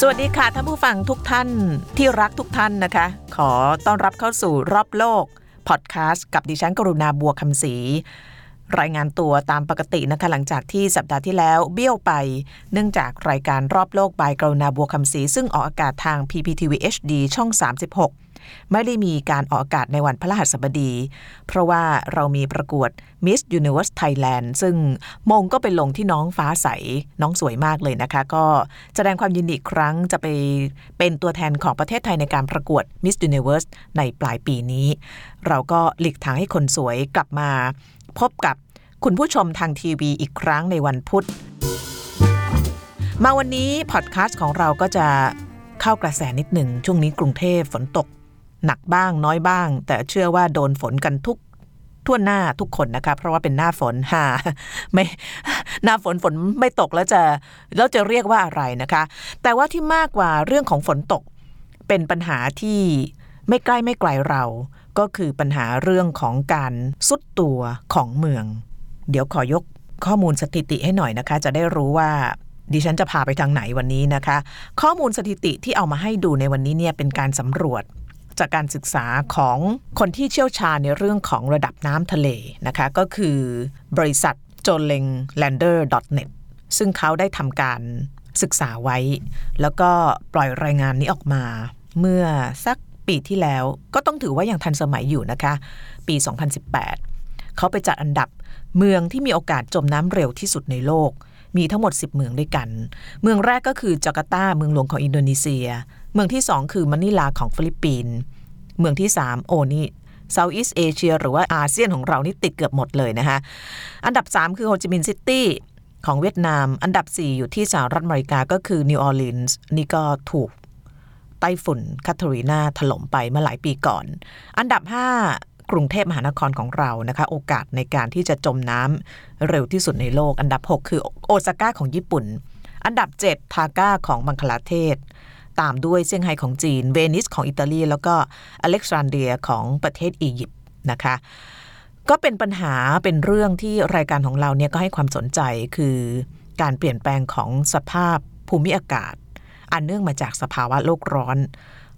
สวัสดีค่ะท่านผู้ฟังทุกท่านที่รักทุกท่านนะคะ ขอต้อนรับเข้าสู่รอบโลกพอดแคสต์กับดิฉันกรุณาบัวคำศรีรายงานตัวตามปกตินะคะหลังจากที่สัปดาห์ที่แล้วเบี้ยวไป เนื่องจากรายการรอบโลกบายกรุณาบัวคำศรีซึ่งออกอากาศทาง PPTV HD ช่อง 36 ไม่ได้มีการออกอากาศในวันพฤหัสบดี เพราะว่าเรามีประกวด Miss Universe Thailand ซึ่งมงก็ไปลงที่น้องฟ้าใส น้องสวยมากเลยนะคะ ก็แสดงความยินดีครั้งจะไปเป็นตัวแทนของประเทศไทยในการประกวด Miss Universe ในปลายปีนี้ เราก็หลีกทางให้คนสวยกลับมา พบกับคุณผู้ชมทางทีวีอีกครั้งในวันพุธมาวันนี้พอดคาสต์ของเราก็จะเข้ากระแสนิดหนึ่งช่วงนี้กรุงเทพฝนตก หนักบ้างน้อยบ้าง แต่เชื่อว่าโดนฝนกันทุกทั่วหน้าทุกคนนะคะ เพราะว่าเป็นหน้าฝนฮาไม่หน้าฝนฝนไม่ตกแล้วจะแล้วจะเรียกว่าอะไรนะคะ แต่ว่าที่มากกว่าเรื่องของฝนตก เป็นปัญหาที่ไม่ใกล้ไม่ไกลเรา ก็คือปัญหาเรื่องของการสุดตัวของเมือง เดี๋ยวขอยกข้อมูลสถิติให้หน่อยนะคะ จะได้รู้ว่าดิฉันจะพาไปทางไหนวันนี้นะคะ ข้อมูลสถิติที่เอามาให้ดูในวันนี้เนี่ยเป็นการสำรวจ จากการศึกษาของคนที่เชี่ยวชาญในเรื่องของระดับน้ำทะเลนะคะก็คือบริษัท j o l e n l a n d e r n e t ซึ่งเขาได้ทำการศึกษาไว้ แล้วก็ปล่อยรายงานนี้ออกมา เมื่อสักปีที่แล้วก็ต้องถือว่ายังทันสมัยอยู่นะคะ ปี 2018 เขาไปจัดอันดับเมืองที่มีโอกาสจมน้ำเร็วที่สุดในโลก มีทั้งหมด 10 เมืองด้วยกัน เมืองแรกก็คือจาการ์ตาเมืองหลวงของอินโดนีเซีย เมืองที่ 2 คือมะนิลาของฟิลิปปินส์เมืองที่ 3 โอนี่ Southeast Asia หรือว่าอาเซียนของเรานี่ติดเกือบหมดเลยนะคะอันดับ 3 คือโฮจิมินห์ซิตี้ของเวียดนาม อันดับ 4 อยู่ที่สหรัฐอเมริกาก็คือนิวออร์ลีนส์นี่ก็ถูกไต้ฝุ่นคาทรีนาถล่มไปเมื่อหลายปีก่อน อันดับ 5 กรุงเทพมหานครของเรานะคะ โอกาสในการที่จะจมน้ำเร็วที่สุดในโลก อันดับ 6 คือโอซาก้าของญี่ปุ่น อันดับ 7 ทาก้าของบังคลาเทศ ตามด้วยเซี่ยงไฮ้ของจีน เวนิสของอิตาลี แล้วก็อเล็กซานเดียของประเทศอียิปต์นะคะก็เป็นปัญหาเป็นเรื่องที่รายการของเราเนี่ยก็ให้ความสนใจคือการเปลี่ยนแปลงของสภาพภูมิอากาศ อันเนื่องมาจากสภาวะโลกร้อน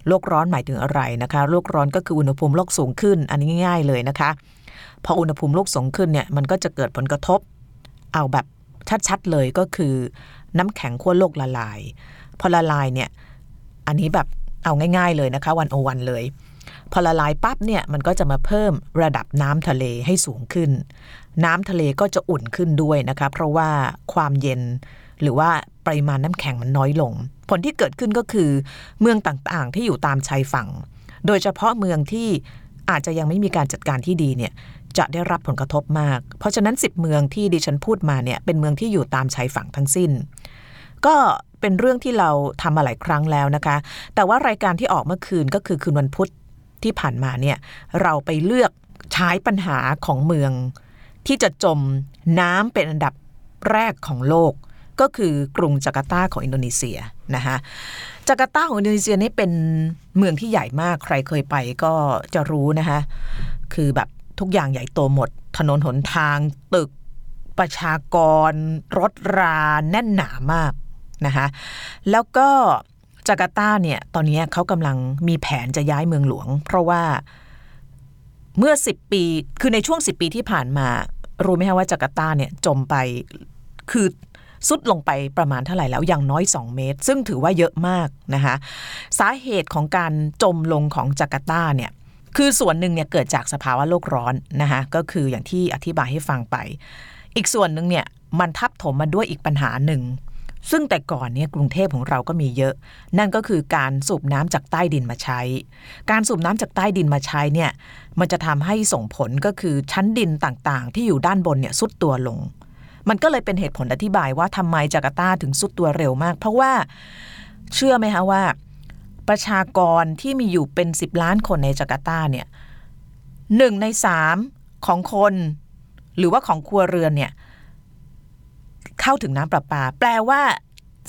โลกร้อนหมายถึงอะไรนะคะโลกร้อนก็คืออุณหภูมิโลกสูงขึ้น อันนี้ง่าย ๆ เลยนะคะพออุณหภูมิโลกสูงขึ้นเนี่ยมันก็จะเกิดผลกระทบ เอาแบบชัดๆเลยก็คือ น้ำแข็งขั้วโลกละลาย พอละลายเนี่ย อันนี้แบบเอาง่ายๆเลยนะคะวันโอวันเลย พอละลายปั๊บเนี่ยมันก็จะมาเพิ่มระดับน้ำทะเลให้สูงขึ้น น้ำทะเลก็จะอุ่นขึ้นด้วยนะคะเพราะว่าความเย็นหรือว่าปริมาณน้ำแข็งมันน้อยลง ผลที่เกิดขึ้นก็คือ เมืองต่างๆที่อยู่ตามชายฝั่ง โดยเฉพาะเมืองที่อาจจะยังไม่มีการจัดการที่ดีเนี่ยจะได้รับผลกระทบมาก เพราะฉะนั้น 10 เมืองที่ดิฉันพูดมาเนี่ยเป็นเมืองที่อยู่ตามชายฝั่งทั้งสิ้น ก็เป็นเรื่องที่เราทำมาหลายครั้งแล้วนะคะ แต่ว่ารายการที่ออกเมื่อคืนก็คือคืนวันพุธที่ผ่านมาเนี่ยเราไปเลือกใช้ปัญหาของเมือง ที่จะจมน้ำเป็นอันดับแรกของโลก ก็คือกรุงจาการ์ตาของอินโดนีเซียนะคะจาการ์ตาของอินโดนีเซียนี่เป็นเมืองที่ใหญ่มากใครเคยไปก็จะรู้นะคะคือแบบทุกอย่างใหญ่โตหมด ถนนหนทางตึกประชากร รถราแน่นหนามาก นะคะแล้วก็จาการ์ตาเนี่ยตอนนี้เขากำลังมีแผนจะย้ายเมืองหลวง เพราะว่าเมื่อ 10 ปีคือในช่วง 10 ปีที่ผ่านมา รู้ไหมคะว่าจาการ์ตาเนี่ยจมไปคือสุดลงไปประมาณเท่าไหร่แล้วอย่างน้อย 2 เมตร ซึ่งถือว่าเยอะมากนะคะสาเหตุของการจมลงของจาการ์ตาเนี่ยคือส่วนหนึ่งเนี่ยเกิดจากสภาวะโลกร้อนนะคะก็คืออย่างที่อธิบายให้ฟังไป อีกส่วนหนึ่งเนี่ยมันทับถมมาด้วยอีกปัญหาหนึ่ง ซึ่งแต่ก่อนเนี่ยกรุงเทพของเราก็มีเยอะ นั่นก็คือการสูบน้ำจากใต้ดินมาใช้ การสูบน้ำจากใต้ดินมาใช้เนี่ยมันจะทำให้ส่งผลก็คือชั้นดินต่างๆ ที่อยู่ด้านบนเนี่ยซุดตัวลง มันก็เลยเป็นเหตุผลอธิบายว่าทำไมจาการ์ตาถึงซุดตัวเร็วมาก เพราะว่าเชื่อไหมคะว่า ประชากรที่มีอยู่เป็นสิบล้านคนในจาการ์ตาเนี่ยหนึ่งในสามของคน หรือว่าของครัวเรือนเนี่ย เข้าถึงน้ำประปา แปลว่า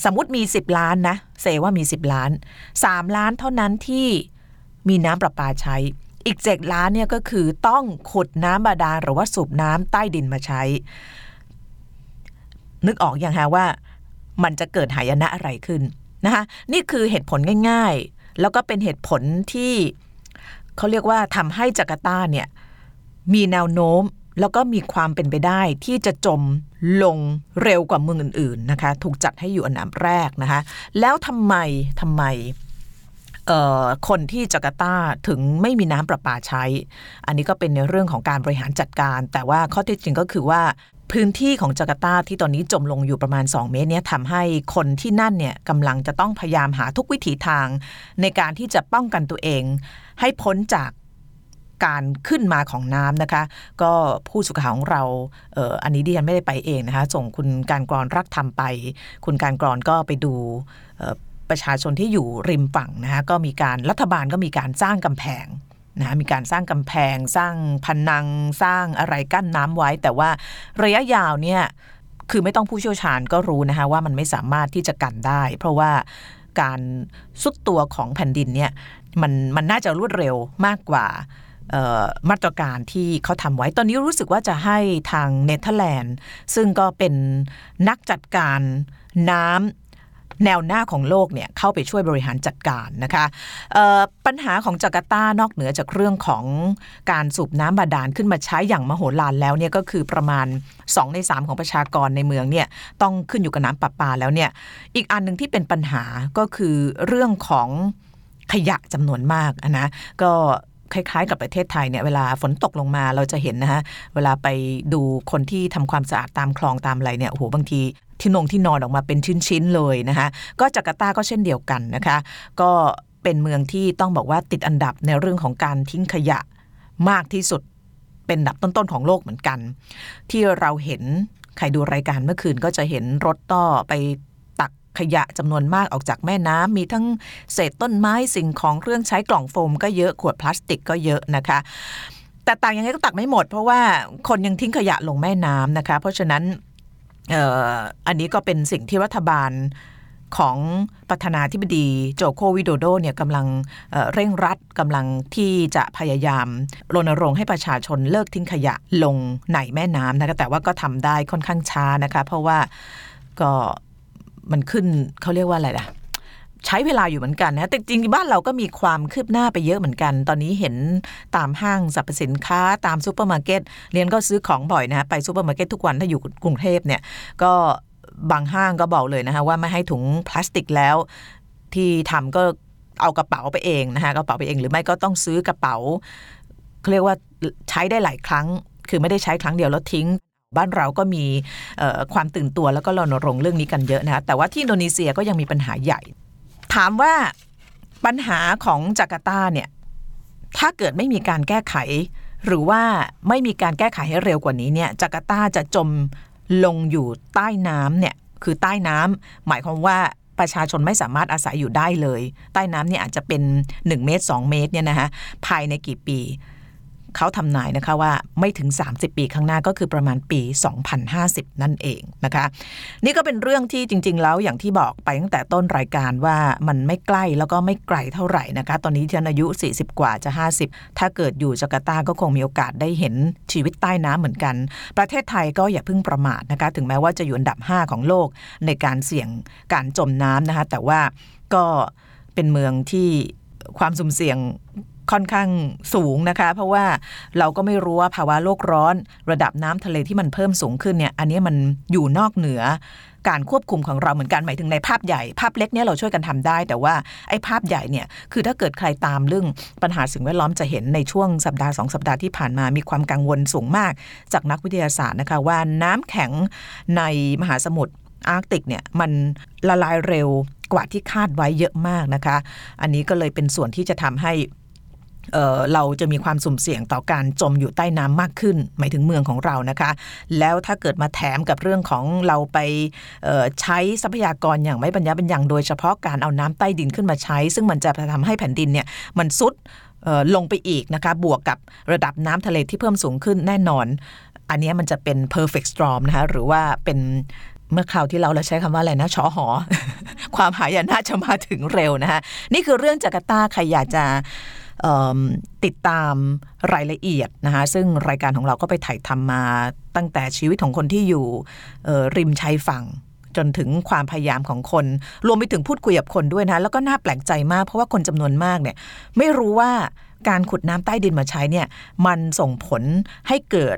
สมมติมี 10 ล้านนะเซว่ามี 10 ล้าน 3 ล้านเท่านั้นที่มีน้ำประปาใช้ อีกเจ็ดล้านเนี่ยก็คือต้องขุดน้ำบาดาลหรือว่าสูบน้ำใต้ดินมาใช้ นึกออกอย่างฮะว่า มันจะเกิดหายนะอะไรขึ้นนะคะนี่คือเหตุผลง่าย ๆ แล้วก็เป็นเหตุผลที่เขาเรียกว่าทำให้จาการ์ตาเนี่ยมีแนวโน้ม แล้วก็มีความเป็นไปได้ที่จะจมลงเร็วกว่าเมืองอื่นๆนะคะ ถูกจัดให้อยู่อันดับแรกนะคะ แล้วทำไมทำไมคนที่จาการ์ตาถึงไม่มีน้ำประปาใช้ อันนี้ก็เป็นในเรื่องของการบริหารจัดการ แต่ว่าข้อที่จริงก็คือว่าพื้นที่ของจาการ์ตาที่ตอนนี้จมลงอยู่ประมาณ 2 เมตรเนี่ยทำให้คนที่นั่นเนี่ยกำลังจะต้องพยายามหาทุกวิถีทาง ในการที่จะป้องกันตัวเอง ให้พ้นจาก การขึ้นมาของน้ำนะคะ ก็ผู้สื่อข่าวของเราเอออันนี้ดิฉันไม่ได้ไปเองนะคะ ส่งคุณการกรอนรักทำไป คุณการกรอนก็ไปดูประชาชนที่อยู่ริมฝั่งนะคะก็มีการรัฐบาลก็มีการสร้างกำแพงนะมีการสร้างกำแพง สร้างพันนัง สร้างอะไรกั้นน้ำไว้ แต่ว่าระยะยาวเนี่ยคือไม่ต้องผู้เชี่ยวชาญก็รู้นะคะว่ามันไม่สามารถที่จะกันได้ เพราะว่าการสุดตัวของแผ่นดินเนี่ยมันมันน่าจะรวดเร็วมากกว่า มาตรการที่เขาทำไว้ ตอนนี้รู้สึกว่าจะให้ทางเนเธอร์แลนด์ ซึ่งก็เป็นนักจัดการน้ำแนวหน้าของโลกเนี่ยเข้าไปช่วยบริหารจัดการนะคะปัญหาของจาการ์ตานอกเหนือจากเรื่องของการสูบน้ำบาดาลขึ้นมาใช้อย่างมโหฬารแล้วเนี่ยก็คือประมาณ 2 ใน 3 ของประชากรในเมืองเนี่ยต้องขึ้นอยู่กับน้ำประปาแล้วเนี่ยอีกอันหนึ่งที่เป็นปัญหาก็คือเรื่องของขยะจำนวนมากนะก็ คล้ายๆ กับประเทศไทยเนี่ยเวลาฝนตกลงมาเราจะเห็นนะฮะเวลาไปดูคนที่ทำความสะอาดตามคลองตามอะไรเนี่ยโอ้โหบางทีที่นงที่นอนออกมาเป็นชิ้นๆเลยนะคะก็จาการ์ตาก็เช่นเดียวกันนะคะ ก็เป็นเมืองที่ต้องบอกว่าติดอันดับในเรื่องของการทิ้งขยะมากที่สุดเป็นดับต้นๆของโลกเหมือนกัน ที่เราเห็นใครดูรายการเมื่อคืนก็จะเห็นรถต่อไป ขยะจำนวนมากออกจากแม่น้ำมีทั้งเศษต้นไม้สิ่งของเครื่องใช้กล่องโฟมก็เยอะขวดพลาสติกก็เยอะนะคะ แต่ต่างยังไงก็ตักไม่หมด เพราะว่าคนยังทิ้งขยะลงแม่น้ำนะคะ เพราะฉะนั้นอันนี้ก็เป็นสิ่งที่รัฐบาลของประธานาธิบดีโจโควิโดโดเนี่ยกำลังเร่งรัดกำลังที่จะพยายามรณรงค์ให้ประชาชนเลิกทิ้งขยะลงในแม่น้ำนะคะแต่ว่าก็ทำได้ค่อนข้างช้านะคะ เพราะว่าก็ มันขึ้นเขาเรียกว่าอะไรล่ะ ใช้เวลาอยู่เหมือนกันนะแต่จริงบ้านเราก็มีความคืบหน้าไปเยอะเหมือนกัน ตอนนี้เห็นตามห้างสรรพสินค้าตามซูเปอร์มาร์เก็ตดิฉันก็ซื้อของบ่อยนะไปซูเปอร์มาร์เก็ตทุกวันถ้าอยู่กรุงเทพเนี่ย ก็บางห้างก็บอกเลยนะคะว่าไม่ให้ถุงพลาสติกแล้ว ที่ทำก็เอากระเป๋าไปเองนะคะกระเป๋าไปเองหรือไม่ก็ต้องซื้อกระเป๋าเขาเรียกว่าใช้ได้หลายครั้ง คือไม่ได้ใช้ครั้งเดียวแล้วทิ้ง บ้านเราก็มีความตื่นตัวแล้วก็รณรงค์เรื่องนี้กันเยอะนะแต่ว่าที่อินโดนีเซียก็ยังมีปัญหาใหญ่ ถามว่าปัญหาของจาการ์ตาเนี่ยถ้าเกิดไม่มีการแก้ไข หรือว่าไม่มีการแก้ไขให้เร็วกว่านี้เนี่ยจาการ์ตาจะจมลงอยู่ใต้น้ำเนี่ยคือใต้น้ำหมายความว่าประชาชนไม่สามารถอาศัยอยู่ได้เลย ใต้น้ำเนี่ยอาจจะเป็น 1 เมตร 2 เมตรเนี่ยนะคะภายในกี่ปี เขาทำนายนะคะว่าไม่ถึง 30 ปีข้างหน้าก็คือประมาณปี 2050 นั่นเองนะคะ นี่ก็เป็นเรื่องที่จริง ๆ แล้วอย่างที่บอกไปตั้งแต่ต้นรายการว่ามันไม่ใกล้แล้วก็ไม่ไกลเท่าไหร่นะคะ ตอนนี้ฉันอายุ 40 กว่าจะ 50 ถ้าเกิดอยู่จาการ์ตาก็คงมีโอกาสได้เห็นชีวิตใต้น้ำเหมือนกัน ประเทศไทยก็อย่าเพิ่งประมาทนะคะ ถึงแม้ว่าจะอยู่อันดับ 5 ของโลกในการเสี่ยงการจมน้ำนะคะ แต่ว่าก็เป็นเมืองที่ความสุ่มเสี่ยง ค่อนข้างสูงนะคะ เพราะว่าเราก็ไม่รู้ว่าภาวะโลกร้อน ระดับน้ำทะเลที่มันเพิ่มสูงขึ้นเนี่ยอันนี้มันอยู่นอกเหนือการควบคุมของเราเหมือนกันหมายถึงในภาพใหญ่ ภาพเล็กเนี่ยเราช่วยกันทำได้ แต่ว่าไอ้ภาพใหญ่เนี่ยคือถ้าเกิดใครตามเรื่องปัญหาสิ่งแวดล้อมจะเห็นในช่วงสัปดาห์สองสัปดาห์ที่ผ่านมามีความกังวลสูงมาก จากนักวิทยาศาสตร์นะคะว่าน้ำแข็งในมหาสมุทรอาร์กติกเนี่ยมันละลายเร็วกว่าที่คาดไว้เยอะมากนะคะ อันนี้ก็เลยเป็นส่วนที่จะทำให้ เเราจะมีความสุ่มเสี่ยงต่อการจมอยู่ใต้น้ำมากขึ้น หมายถึงเมืองของเรานะคะ แล้วถ้าเกิดมาแถมกับเรื่องของเราไปใช้ทรัพยากรอย่างไม่บรรยะบรรยังโดยเฉพาะการเอาน้ำใต้ดินขึ้นมาใช้ ซึ่งมันจะทำให้แผ่นดินเนี่ยมันซุดลงไปอีกนะคะ บวกกับระดับน้ำทะเลที่เพิ่มสูงขึ้นแน่นอน อันนี้มันจะเป็น perfect storm นะคะหรือว่าเป็นเมื่อคราวที่เราเราใช้คำว่าอะไรนะชอหอ ความหายนะจะมาถึงเร็วนะคะนี่คือเรื่องจาการ์ตาใครอยากจะ ติดตามรายละเอียดนะคะซึ่งรายการของเราก็ไปถ่ายทำมาตั้งแต่ชีวิตของคนที่อยู่ริมชายฝั่งจนถึงความพยายามของคน รวมไปถึงพูดคุยกับคนด้วยนะ แล้วก็น่าแปลกใจมาก เพราะว่าคนจำนวนมากเนี่ยไม่รู้ว่าการขุดน้ำใต้ดินมาใช้เนี่ยมันส่งผลให้เกิด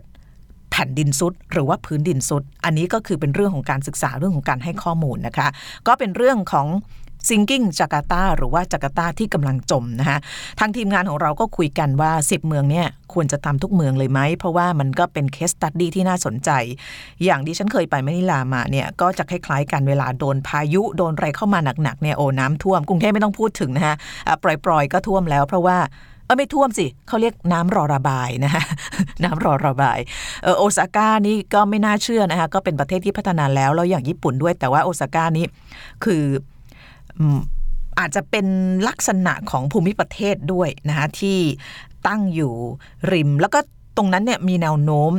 แผ่นดินซุดหรือว่าพื้นดินซุด อันนี้ก็คือเป็นเรื่องของการศึกษาเรื่องของการให้ข้อมูลนะคะ ก็เป็นเรื่องของ Sinking จาการ์ตาหรือว่าจาการ์ตาที่กำลังจมนะคะทางทีมงานของเราก็คุยกันว่า 10 เมืองเนี่ยควรจะทำทุกเมืองเลยไหม เพราะว่ามันก็เป็นเคสตัดดี้ที่น่าสนใจ อย่างที่ฉันเคยไปมะนิลามาเนี่ยก็จะคล้ายๆกันเวลาโดนพายุโดนอะไรเข้ามาหนักๆเนี่ยโอ้น้ำท่วมกรุงเทพไม่ต้องพูดถึงนะคะะปล่อยๆ ก็ท่วมแล้วเพราะว่าเออไม่ท่วมสิเขาเรียกน้ำรอระบายนะคะน้ำรอระบายเออโอซาก้านี่ก็ไม่น่าเชื่อนะคะก็เป็นประเทศที่พัฒนาแล้วแล้วอย่างญี่ปุ่นด้วย แต่ว่าโอซาก้านี่คือ อาจจะเป็นลักษณะของภูมิประเทศด้วยนะคะที่ตั้งอยู่ริม แล้วก็ตรงนั้นเนี่ยมีแนวโน้ม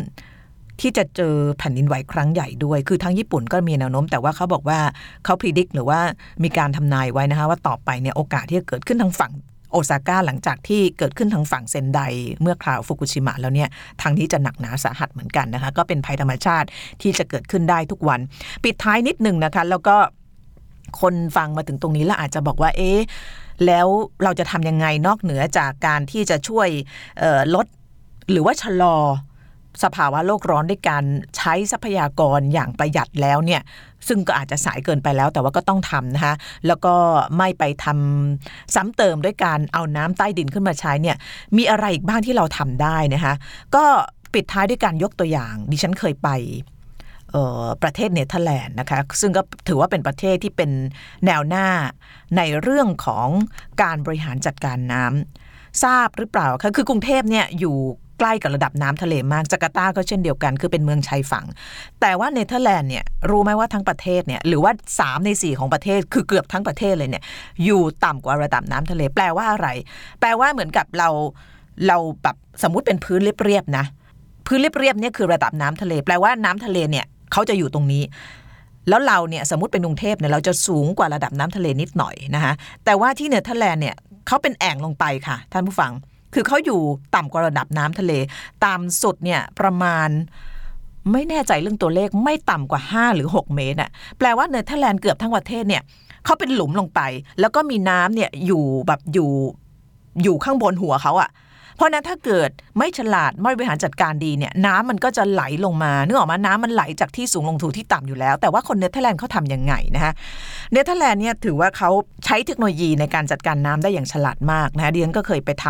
ที่จะเจอแผ่นดินไหวครั้งใหญ่ด้วย คือทั้งญี่ปุ่นก็มีแนวโน้ม แต่ว่าเขาบอกว่าเขาพิจิตหรือว่ามีการทำนายไว้นะคะว่าต่อไปเนี่ยโอกาสที่จะเกิดขึ้นทางฝั่งโอซาก้าหลังจากที่เกิดขึ้นทางฝั่งเซนไดเมื่อคราวฟุกุชิมะแล้วเนี่ยทางนี้จะหนักหนาสาหัสเหมือนกันนะคะ ก็เป็นภัยธรรมชาติที่จะเกิดขึ้นได้ทุกวัน ปิดท้ายนิดหนึ่งนะคะ แล้วก็ คนฟังมาถึงตรงนี้แล้วอาจจะบอกว่า เอ๊ะแล้วเราจะทำยังไงนอกเหนือจากการที่จะช่วยลดหรือว่าชะลอสภาวะโลกร้อนด้วยการใช้ทรัพยากรอย่างประหยัดแล้วเนี่ยซึ่งก็อาจจะสายเกินไปแล้วแต่ว่าก็ต้องทำนะคะแล้วก็ไม่ไปทำซ้ำเติมด้วยการเอาน้ำใต้ดินขึ้นมาใช้เนี่ยมีอะไรอีกบ้างที่เราทำได้นะคะก็ปิดท้ายด้วยการยกตัวอย่าง ดิฉันเคยไป ประเทศเนเธอร์แลนด์นะคะซึ่งก็ถือว่าเป็นประเทศที่เป็นแนวหน้าในเรื่องของการบริหารจัดการน้ำทราบหรือเปล่าคะคือกรุงเทพเนี่ยอยู่ใกล้กับระดับน้ำทะเลมากจาการ์ตาก็เช่นเดียวกัน คือเป็นเมืองชายฝั่ง แต่ว่าเนเธอร์แลนด์เนี่ยรู้ไหมว่าทั้งประเทศเนี่ยหรือว่า 3 ใน 4 ของประเทศคือเกือบทั้งประเทศเลยเนี่ยอยู่ต่ำกว่าระดับน้ำทะเล แปลว่าอะไร แปลว่าเหมือนกับเราเราแบบสมมุติเป็นพื้นเรียบๆนะ พื้นเรียบๆเนี่ยคือระดับน้ำทะเล แปลว่าน้ำทะเลเนี่ย เขาจะอยู่ตรงนี้ แล้วเราเนี่ยสมมติเป็นกรุงเทพเนี่ยเราจะสูงกว่าระดับน้ำทะเลนิดหน่อยนะคะแต่ว่าที่เนเธอร์แลนด์เนี่ยเขาเป็นแอ่งลงไปค่ะ ท่านผู้ฟังคือเขาอยู่ต่ำกว่าระดับน้ำทะเลต่ำสุดเนี่ยประมาณไม่แน่ใจเรื่องตัวเลขไม่ต่ำกว่า 5 หรือ 6 เมตรอะแปลว่าเนเธอร์แลนด์เกือบทั้งประเทศเนี่ยเขาเป็นหลุมลงไป แล้วก็มีน้ำเนี่ยอยู่แบบอยู่อยู่ข้างบนหัวเขาอะ่ะ เพราะนั้นถ้าเกิดไม่ฉลาดไม่บริหารจัดการดีเนี่ยน้ำมันก็จะไหลลงมาเนี่ยนึกออกไหมน้ำมันไหลจากที่สูงลงสู่ที่ต่ำอยู่แล้ว แต่ว่าคนเนเธอร์แลนด์เขาทำยังไงนะคะเนเธอร์แลนด์เนี่ยถือว่าเขาใช้เทคโนโลยีในการจัดการน้ำได้อย่างฉลาดมากนะคะดิฉันก็เคยไปท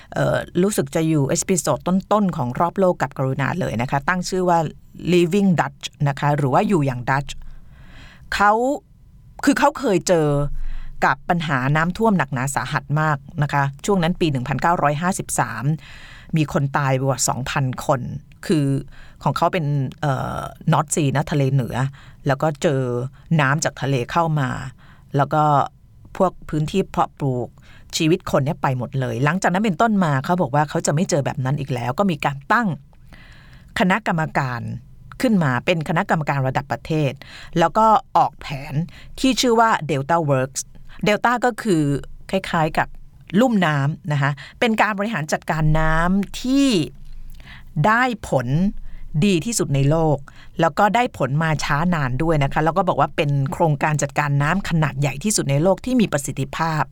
ำรู้สึกจะอยู่ episode ต้นๆของรอบโลกกับกรุณาเลยนะคะ ตั้งชื่อว่า living Dutch นะคะหรือว่าอยู่อย่างดัตช์เขาคือเขาเคยเจอ กับปัญหาน้ำท่วมหนักหนาสาหัสมากนะคะ ช่วงนั้นปี 1953 มีคนตายกว่า 2,000 คน คือของเขาเป็นนอตซีนะทะเลเหนือ แล้วก็เจอน้ำจากทะเลเข้ามา แล้วก็พวกพื้นที่เพาะปลูกชีวิตคนเนี่ยไปหมดเลย หลังจากนั้นเป็นต้นมาเขาบอกว่าเขาจะไม่เจอแบบนั้นอีกแล้ว ก็มีการตั้งคณะกรรมการขึ้นมาเป็นคณะกรรมการระดับประเทศ แล้วก็ออกแผนที่ชื่อว่า Delta Works เดลต้าก็คือคล้ายๆกับลุ่มน้ำนะคะเป็นการบริหารจัดการน้ำที่ได้ผลดีที่สุดในโลก แล้วก็ได้ผลมาช้านานด้วยนะคะ แล้วก็บอกว่าเป็นโครงการจัดการน้ำขนาดใหญ่ที่สุดในโลกที่มีประสิทธิภาพ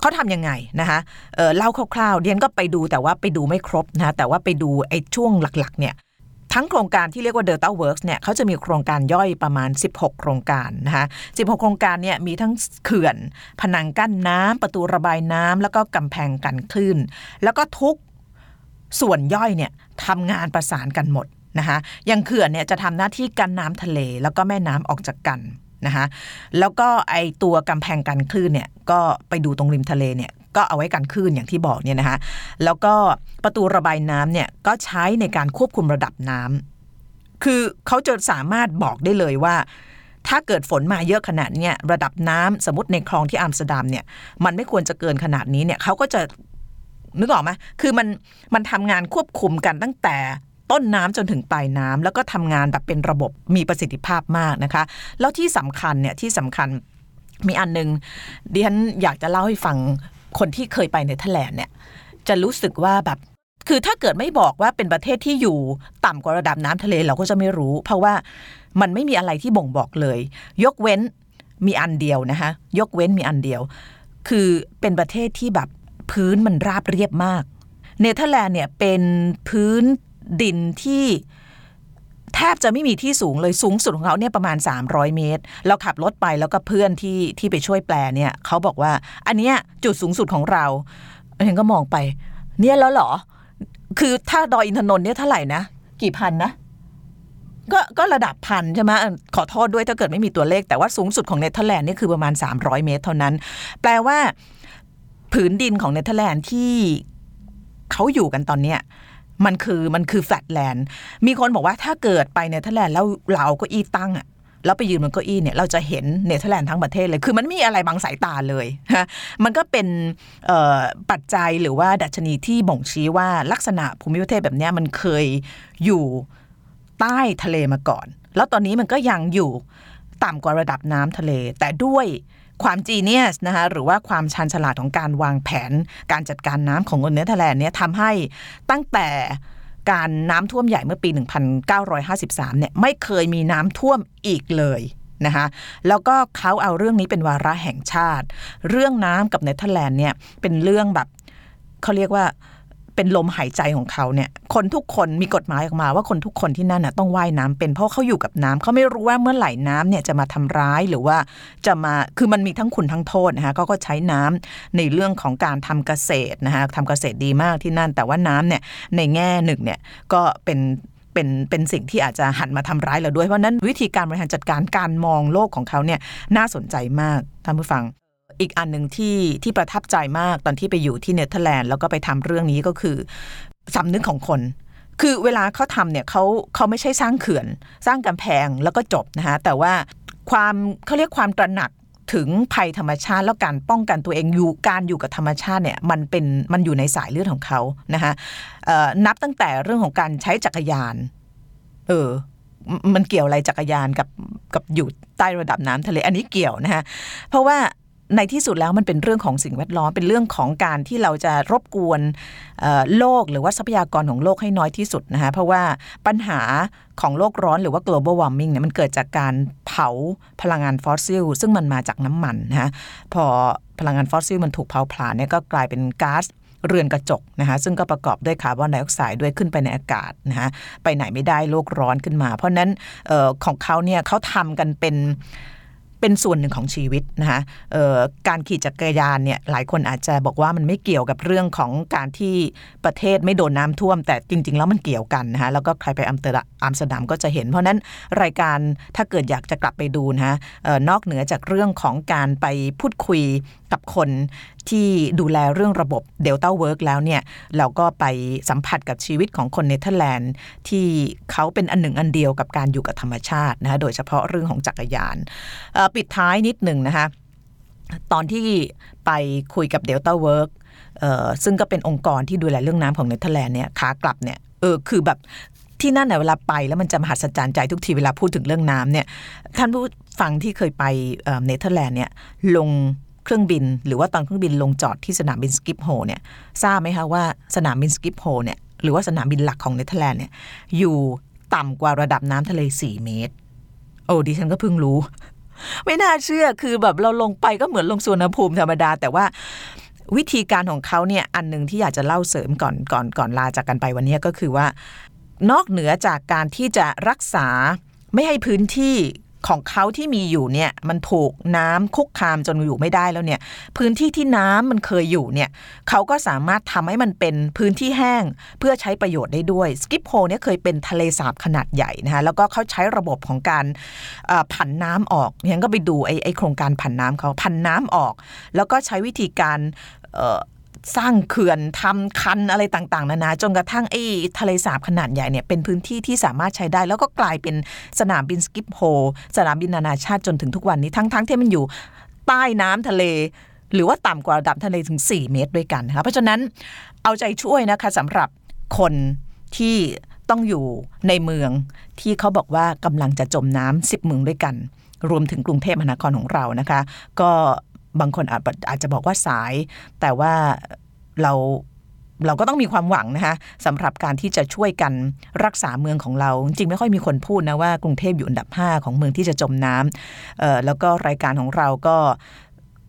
เขาทำยังไงนะคะเเล่าคร่าวๆเดียนก็ไปดูแต่ว่าไปดูไม่ครบนะะแต่ว่าไปดูไอ้ช่วงหลักๆเนี่ย ทั้งโครงการที่เรียกว่า Delta Works เนี่ยเขาจะมีโครงการย่อยประมาณ 16 โครงการนะคะ16 โครงการเนี่ยมีทั้งเขื่อน ผนังกั้นน้ำประตูระบายน้ำแล้วก็กำแพงกันคลื่น แล้วก็ทุกส่วนย่อยเนี่ยทำงานประสานกันหมดนะคะอย่างเขื่อนเนี่ยจะทำหน้าที่กันน้ำทะเล แล้วก็แม่น้ำออกจากกันนะคะแล้วก็ไอตัวกำแพงกันคลื่นเนี่ยก็ไปดูตรงริมทะเลเนี่ย ก็เอาไว้กันคลื่นอย่างที่บอกเนี่ยนะคะแล้วก็ประตูระบายน้ำเนี่ยก็ใช้ในการควบคุมระดับน้ำคือเขาจะสามารถบอกได้เลยว่า ถ้าเกิดฝนมาเยอะขนาดเนี้ยระดับน้ำสมมติในคลองที่อัมสเตอร์ดัมเนี่ยมันไม่ควรจะเกินขนาดนี้เนี่ยเขาก็จะนึกออกไหมคือมันมันทำงานควบคุมกันตั้งแต่ต้นน้ำจนถึงปลายน้ำแล้วก็ทำงานแบบเป็นระบบมีประสิทธิภาพมากนะคะ แล้วที่สำคัญเนี่ยที่สำคัญมีอันนึงดิฉันอยากจะเล่าให้ฟัง คนที่เคยไปเนเธอร์แลนด์เนี่ยจะรู้สึกว่าแบบคือถ้าเกิดไม่บอกว่าเป็นประเทศที่อยู่ต่ำกว่าระดับน้ำทะเลเราก็จะไม่รู้ เพราะว่ามันไม่มีอะไรที่บ่งบอกเลย ยกเว้นมีอันเดียวนะคะยกเว้นมีอันเดียว คือเป็นประเทศที่แบบพื้นมันราบเรียบมาก เนเธอร์แลนด์เนี่ยเป็นพื้นดินที่ แทบจะไม่มีที่สูงเลยสูงสุดของเขาเนี่ยประมาณ 300 เมตร เราขับรถไปแล้วก็เพื่อนที่ที่ไปช่วยแปลเนี่ยเขาบอกว่า อันเนี้ยจุดสูงสุดของเราเห็นก็มองไป เนี่ยแล้วเหรอ คือถ้าดอยอินทนนท์เนี่ยเท่าไหร่นะ กี่พันนะก็ก็ระดับพันใช่ไหมขอโทษด้วยถ้าเกิดไม่มีตัวเลขแต่ว่าสูงสุดของเนเธอร์แลนด์นี่คือประมาณ 300 เมตรเท่านั้น แปลว่า ผืนดินของเนเธอร์แลนด์ที่เขาอยู่กันตอนเนี้ย มันคือมันคือ flat land มีคนบอกว่าถ้าเกิดไปเนเธอร์แลนด์แล้วเอาเก้าอี้ตั้งอะแล้วไปยืนบนเก้าอี้เนี่ยเราจะเห็นเนเธอร์แลนด์ทั้งประเทศเลย คือมันไม่มีอะไรบังสายตาเลยฮะมันก็เป็นปัจจัยหรือว่าดัชนีที่บ่งชี้ว่าลักษณะภูมิประเทศแบบนี้มันเคยอยู่ใต้ทะเลมาก่อน แล้วตอนนี้มันก็ยังอยู่ต่ำกว่าระดับน้ำทะเล แต่ด้วย ความจีเนียสนะคะหรือว่าความชันฉลาดของการวางแผน การจัดการน้ำของเนเธอร์แลนด์เนี่ยทำให้ตั้งแต่การน้ำท่วมใหญ่เมื่อปี 1953 เนี่ยไม่เคยมีน้ำท่วมอีกเลยนะคะแล้วก็เขาเอาเรื่องนี้เป็นวาระแห่งชาติ เรื่องน้ำกับเนเธอร์แลนด์เนี่ยเป็นเรื่องแบบเขาเรียกว่า เป็นลมหายใจของเขาเนี่ย คนทุกคนมีกฎหมายออกมาว่าคนทุกคนที่นั่นน่ะต้องว่ายน้ำเป็นเพราะเขาอยู่กับน้ำเขาไม่รู้ว่าเมื่อไหร่น้ำเนี่ยจะมาทำร้ายหรือว่าจะมาคือมันมีทั้งคุณทั้งโทษนะคะก็ก็ใช้น้ำในเรื่องของการทำเกษตรนะคะทำเกษตรดีมากที่นั่น แต่ว่าน้ำเนี่ยในแง่หนึ่งเนี่ยก็เป็นเป็นเป็นสิ่งที่อาจจะหันมาทำร้ายเราด้วย เพราะนั้นวิธีการบริหารจัดการการมองโลกของเขาเนี่ยน่าสนใจมากท่านผู้ฟัง อีกอันหนึ่งที่ที่ประทับใจมากตอนที่ไปอยู่ที่เนเธอร์แลนด์แล้วก็ไปทำเรื่องนี้ก็คือสำนึกของคนคือเวลาเขาทำเนี่ยเขาเขาไม่ใช่สร้างเขื่อน สร้างกำแพงแล้วก็จบนะคะแต่ว่าความเขาเรียกความตระหนักถึงภัยธรรมชาติแล้วการป้องกันตัวเองอยู่การอยู่กับธรรมชาติเนี่ยมันเป็นมันอยู่ในสายเลือดของเขานะคะนับตั้งแต่เรื่องของการใช้จักรยาน เออ มันเกี่ยวอะไรจักรยานกับกับอยู่ใต้ระดับน้ำทะเลอันนี้เกี่ยวนะคะเพราะว่า ในที่สุดแล้วมันเป็นเรื่องของสิ่งแวดล้อมเป็นเรื่องของการที่เราจะรบกวนโลกหรือว่าทรัพยากรของโลกให้น้อยที่สุดนะคะเพราะว่าปัญหาของโลกร้อนหรือว่า global warming เนี่ยมันเกิดจากการเผาพลังงานฟอสซิล ซึ่งมันมาจากน้ำมันนะคะพอพลังงานฟอสซิลมันถูกเผาผลาญเนี่ยก็กลายเป็นก๊าซเรือนกระจกนะคะซึ่งก็ประกอบด้วยคาร์บอนไดออกไซด์ด้วยขึ้นไปในอากาศนะคะไปไหนไม่ได้โลกร้อนขึ้นมา เพราะนั้นออของเขาเนี่ยเขาทำกันเป็น เป็นส่วนหนึ่งของชีวิตนะคะการขี่จักรยานเนี่ยหลายคนอาจจะบอกว่ามันไม่เกี่ยวกับเรื่องของการที่ประเทศไม่โดนน้ำท่วม แต่จริง ๆ แล้วมันเกี่ยวกันนะคะแล้วก็ใครไปอัมเตอร์อัมสเตอร์ดัมก็จะเห็น เพราะนั้นรายการถ้าเกิดอยากจะกลับไปดูนะคะนอกเหนือจากเรื่องของการไปพูดคุยกับคน ที่ดูแลเรื่องระบบ Delta Works แล้วเนี่ยเราก็ไปสัมผัสกับชีวิตของคนเนเธอร์แลนด์ที่เขาเป็นอันหนึ่งอันเดียวกับการอยู่กับธรรมชาตินะคะโดยเฉพาะเรื่องของจักรยานปิดท้ายนิดหนึ่งนะคะตอนที่ไปคุยกับ Delta Works ซึ่งก็เป็นองค์กรที่ดูแลเรื่องน้ำของเนเธอร์แลนด์เนี่ยขากลับเนี่ยเออคือแบบที่นั่นเนี่ยเวลาไปแล้วมันจะมหัศจรรย์ใจทุกทีเวลาพูดถึงเรื่องน้ำเนี่ยท่านผู้ฟังที่เคยไปเนเธอร์แลนด์เนี่ยลง เครื่องบิน หรือว่าตอนเครื่องบินลงจอดที่สนามบินสกิปโฮเนี่ยทราบไหมคะว่าสนามบินสกิปโฮเนี่ยหรือว่าสนามบินหลักของเนเธอร์แลนด์เนี่ยอยู่ต่ำกว่าระดับน้ำทะเล 4 เมตร โอ้ดิฉันก็เพิ่งรู้ ไม่น่าเชื่อคือแบบเราลงไปก็เหมือนลงสุวรรณภูมิธรรมดา แต่ว่าวิธีการของเขาเนี่ยอันหนึ่งที่อยากจะเล่าเสริมก่อนก่อนก่อนลาจากกันไปวันนี้ก็คือว่า นอกเหนือจากการที่จะรักษาไม่ให้พื้นที่ ของเขาที่มีอยู่เนี่ยมันถูกน้ำคุกคามจนอยู่ไม่ได้แล้วเนี่ยพื้นที่ที่น้ำมันเคยอยู่เนี่ยเขาก็สามารถทำให้มันเป็นพื้นที่แห้งเพื่อใช้ประโยชน์ได้ด้วยสกิปโฮเนี่ยเคยเป็นทะเลสาบขนาดใหญ่นะคะแล้วก็เขาใช้ระบบของการผันน้ำออกยังก็ไปดูไอ้ไอโครงการผันน้ำเขาผันน้ำออก แล้วก็ใช้วิธีการ สร้างเขื่อนทำคันอะไรต่างๆ นานาจนกระทั่งไอ้ทะเลสาบขนาดใหญ่เนี่ยเป็นพื้นที่ที่สามารถใช้ได้ แล้วก็กลายเป็นสนามบินสกิปโฮสนามบินนานาชาติจนถึงทุกวันนี้ทั้งๆที่มันอยู่ใต้น้ำทะเล หรือว่าต่ำกว่าระดับทะเลถึง 4 เมตรด้วยกันนะคะเพราะฉะนั้นเอาใจช่วยนะคะสำหรับคนที่ต้องอยู่ในเมืองที่เขาบอกว่ากำลังจะจมน้ำสิบเมืองด้วยกัน รวมถึงกรุงเทพมหานครของเรานะคะ ก็ บางคนอาจอาจจะบอกว่าสาย แต่ว่าเราเราก็ต้องมีความหวังนะคะสำหรับการที่จะช่วยกันรักษาเมืองของเรา จริงไม่ค่อยมีคนพูดนะว่ากรุงเทพอยู่อันดับ 5 ของเมืองที่จะจมน้ำแล้วก็รายการของเราก็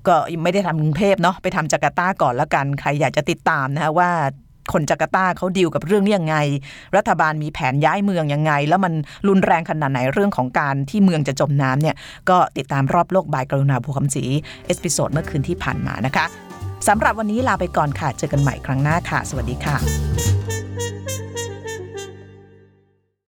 ก็ไม่ได้ทำกรุงเทพเนาะไปทำจาการ์ตาก่อนแล้วกัน ใครอยากจะติดตามนะคะว่า คนจาการ์ตาเขาดีลกับเรื่องนี้ยังไง รัฐบาลมีแผนย้ายเมืองยังไง แล้วมันรุนแรงขนาดไหนเรื่องของการที่เมืองจะจมน้ำเนี่ยก็ติดตามรอบโลก by กรุณา บัวคำศรี episode เมื่อคืนที่ผ่านมานะคะสำหรับวันนี้ลาไปก่อนค่ะ เจอกันใหม่ครั้งหน้าค่ะ สวัสดีค่ะ